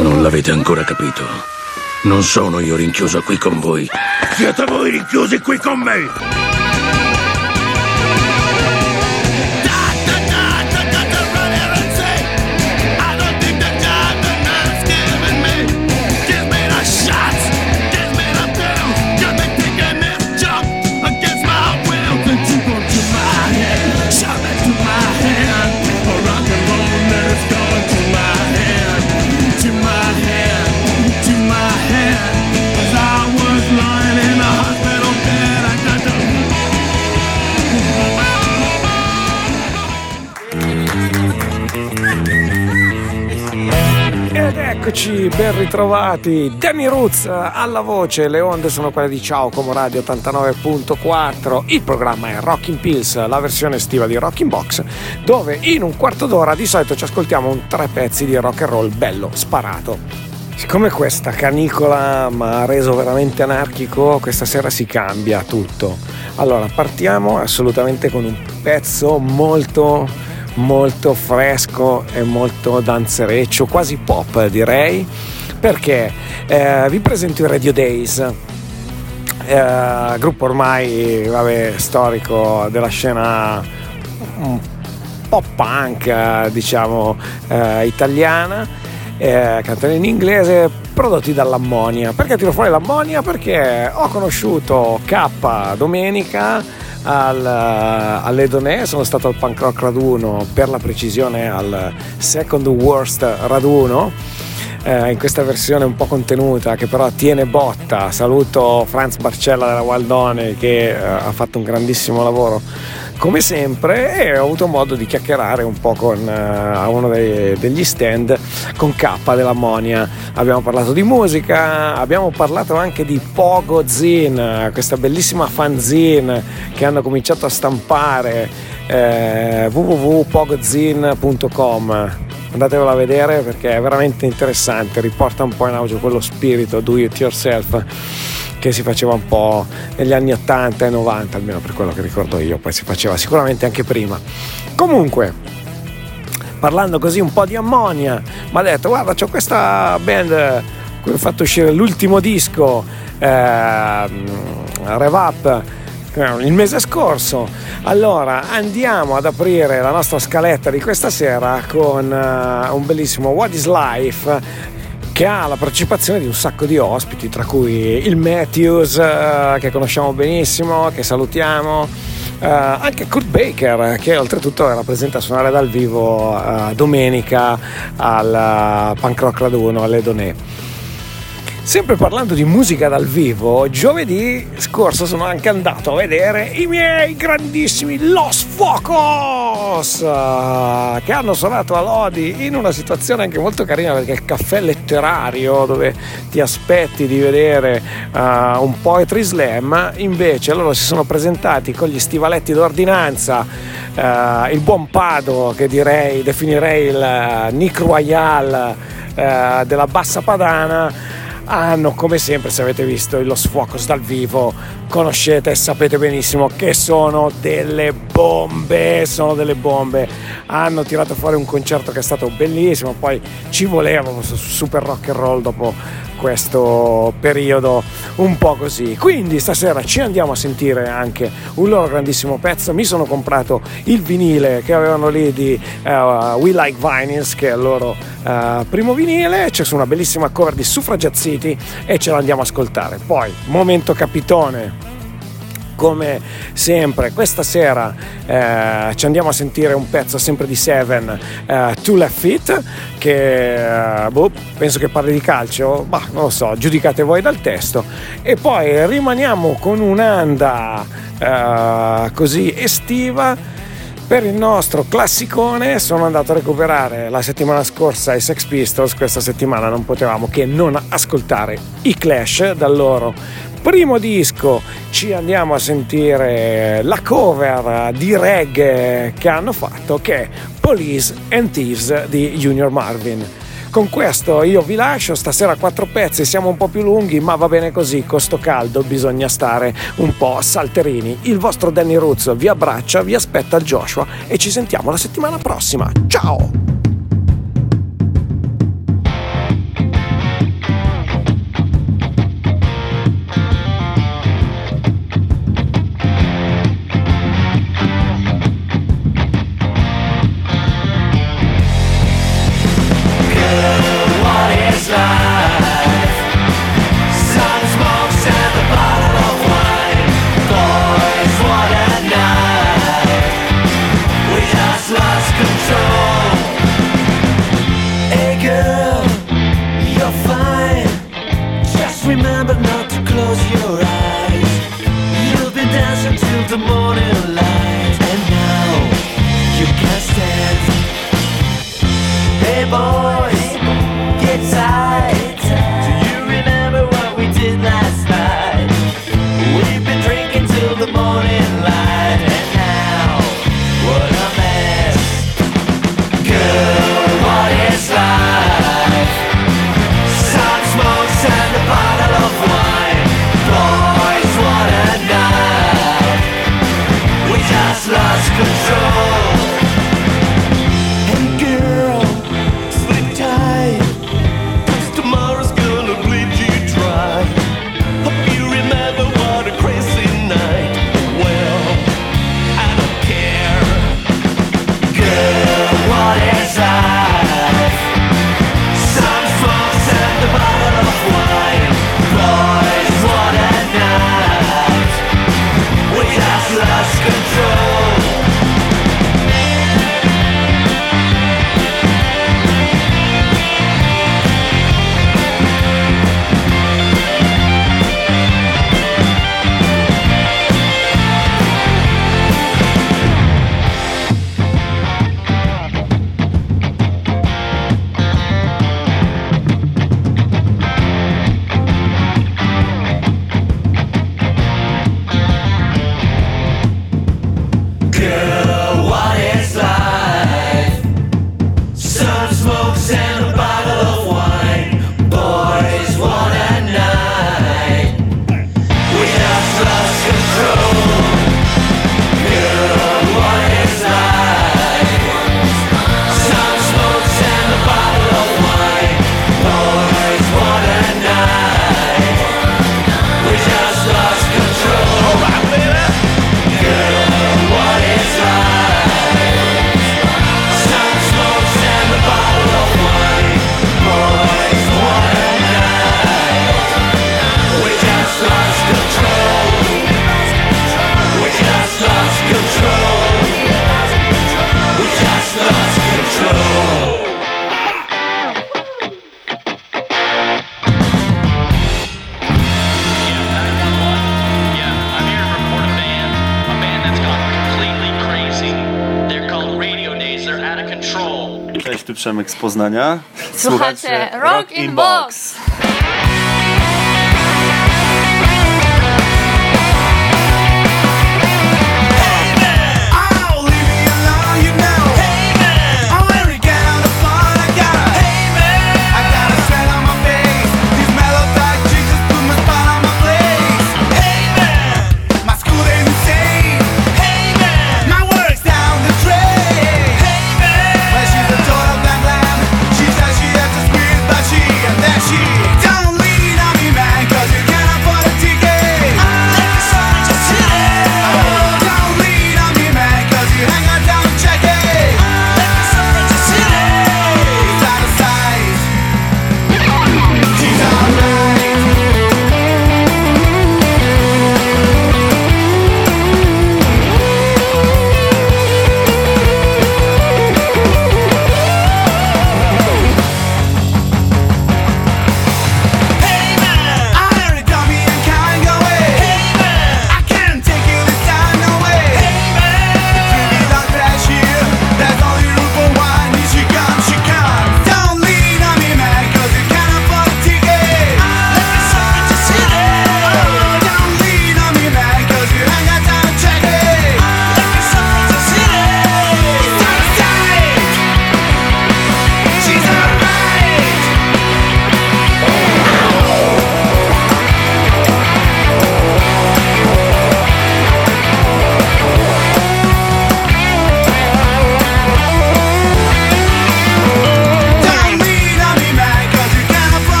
Non l'avete ancora capito. Non sono io rinchiuso qui con voi. Siete voi rinchiusi qui con me! Eccoci, ben ritrovati. Danny Roots alla voce, le onde sono quelle di Ciao Como Radio 89.4. Il programma è Rocking Pills, la versione estiva di Rocking Box, dove in un quarto d'ora di solito ci ascoltiamo un tre pezzi di rock and roll bello sparato. Siccome questa canicola mi ha reso veramente anarchico, questa sera si cambia tutto. Allora, partiamo assolutamente con un pezzo molto molto fresco e molto danzereccio, quasi pop direi, perché eh, vi presento i Radio Days, eh, gruppo ormai vabbè, storico della scena un po' punk, diciamo, eh, italiana, eh, cantano in inglese, prodotti dall'ammonia. Perché tiro fuori l'ammonia? Perché ho conosciuto K domenica al, eh, all'Edonè, sono stato al punk rock raduno, per la precisione al second worst raduno. Eh, in questa versione un po' contenuta che però tiene botta saluto Franz Barcella della Waldone che eh, ha fatto un grandissimo lavoro come sempre e ho avuto modo di chiacchierare un po' con uh, uno dei, degli stand con K dell'Ammonia. Abbiamo parlato di musica, abbiamo parlato anche di Pogo Zine, questa bellissima fanzine che hanno cominciato a stampare eh, www.pogozine.com andatevelo a vedere perché è veramente interessante, riporta un po' in auge quello spirito do it yourself che si faceva un po' negli anni 80 e 90, almeno per quello che ricordo io, poi si faceva sicuramente anche prima. Comunque, parlando così un po' di ammonia, mi ha detto guarda c'ho questa band cui ho fatto uscire l'ultimo disco, eh, Rev Up, eh, il mese scorso. Allora andiamo ad aprire la nostra scaletta di questa sera con uh, un bellissimo What is Life che ha la partecipazione di un sacco di ospiti, tra cui il Matthews, eh, che conosciamo benissimo, che salutiamo, eh, anche Kurt Baker, che oltretutto rappresenta a suonare dal vivo domenica al Punk Rock Raduno alle Donè. Sempre parlando di musica dal vivo, giovedì scorso sono anche andato a vedere i miei grandissimi Los Focos eh, che hanno suonato a Lodi in una situazione anche molto carina perché il caffè letterario dove ti aspetti di vedere uh, un poetry slam, invece loro si sono presentati con gli stivaletti d'ordinanza, uh, il buon Pado che direi, definirei il Nick Royal uh, della bassa padana hanno come sempre se avete visto i Los Fuocos dal vivo conoscete e sapete benissimo che sono delle bombe sono delle bombe. Hanno tirato fuori un concerto che è stato bellissimo poi ci voleva super rock and roll dopo questo periodo un po' così. Quindi stasera ci andiamo a sentire anche un loro grandissimo pezzo. Mi sono comprato il vinile che avevano lì di uh, We Like Vinyls, che è il loro uh, primo vinile. C'è su una bellissima cover di Suffragette City e ce l'andiamo a ascoltare. Poi, momento capitone come sempre. Questa sera eh, ci andiamo a sentire un pezzo sempre di Seven eh, To Left Feet che eh, boh, penso che parli di calcio? Ma non lo so giudicate voi dal testo. E poi rimaniamo con un'anda eh, così estiva per il nostro classicone. Sono andato a recuperare la settimana scorsa i Sex Pistols, questa settimana non potevamo che non ascoltare i Clash dal loro primo disco ci andiamo a sentire la cover di reggae che hanno fatto che è Police and Thieves di Junior Marvin. Con questo io vi lascio, stasera quattro pezzi, siamo un po' più lunghi, ma va bene così, con sto caldo bisogna stare un po' salterini. Il vostro Danny Ruzzo vi abbraccia, vi aspetta Joshua e ci sentiamo la settimana prossima. Ciao! Przemek z Poznania. Słuchacie Rock in Box.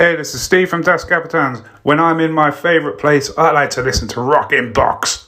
Hey, this is Steve from Das Capitans. When I'm in my favourite place, I like to listen to Rockin' Box.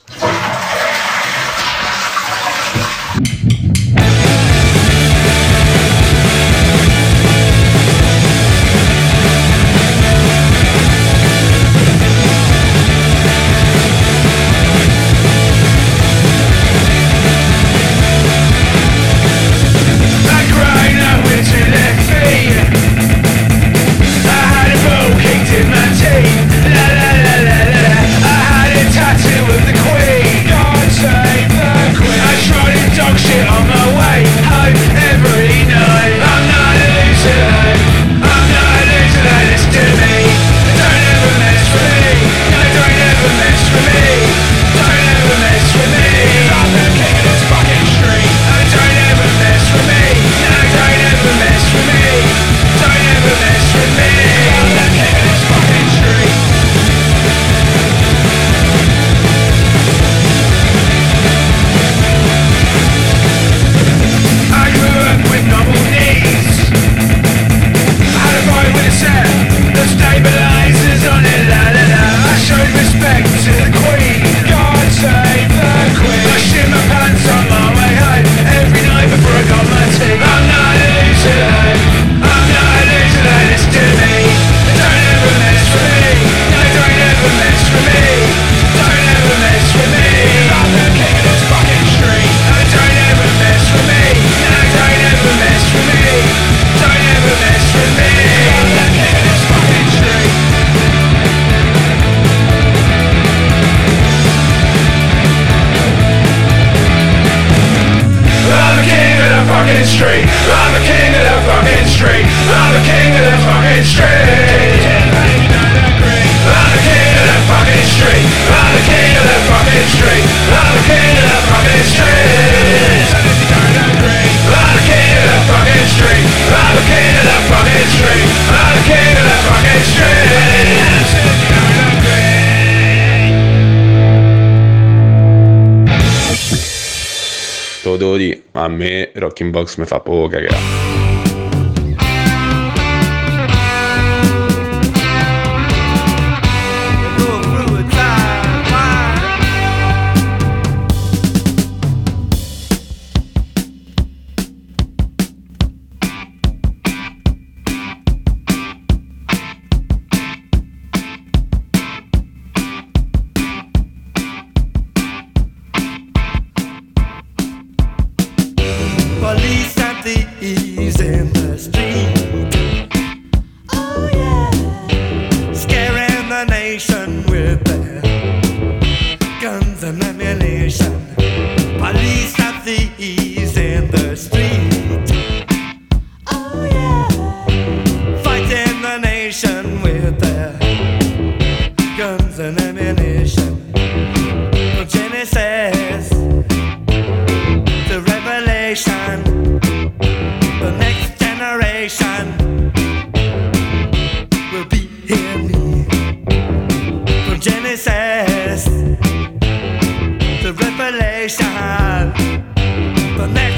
A me Rocking Box mi fa poco cagare. side. But let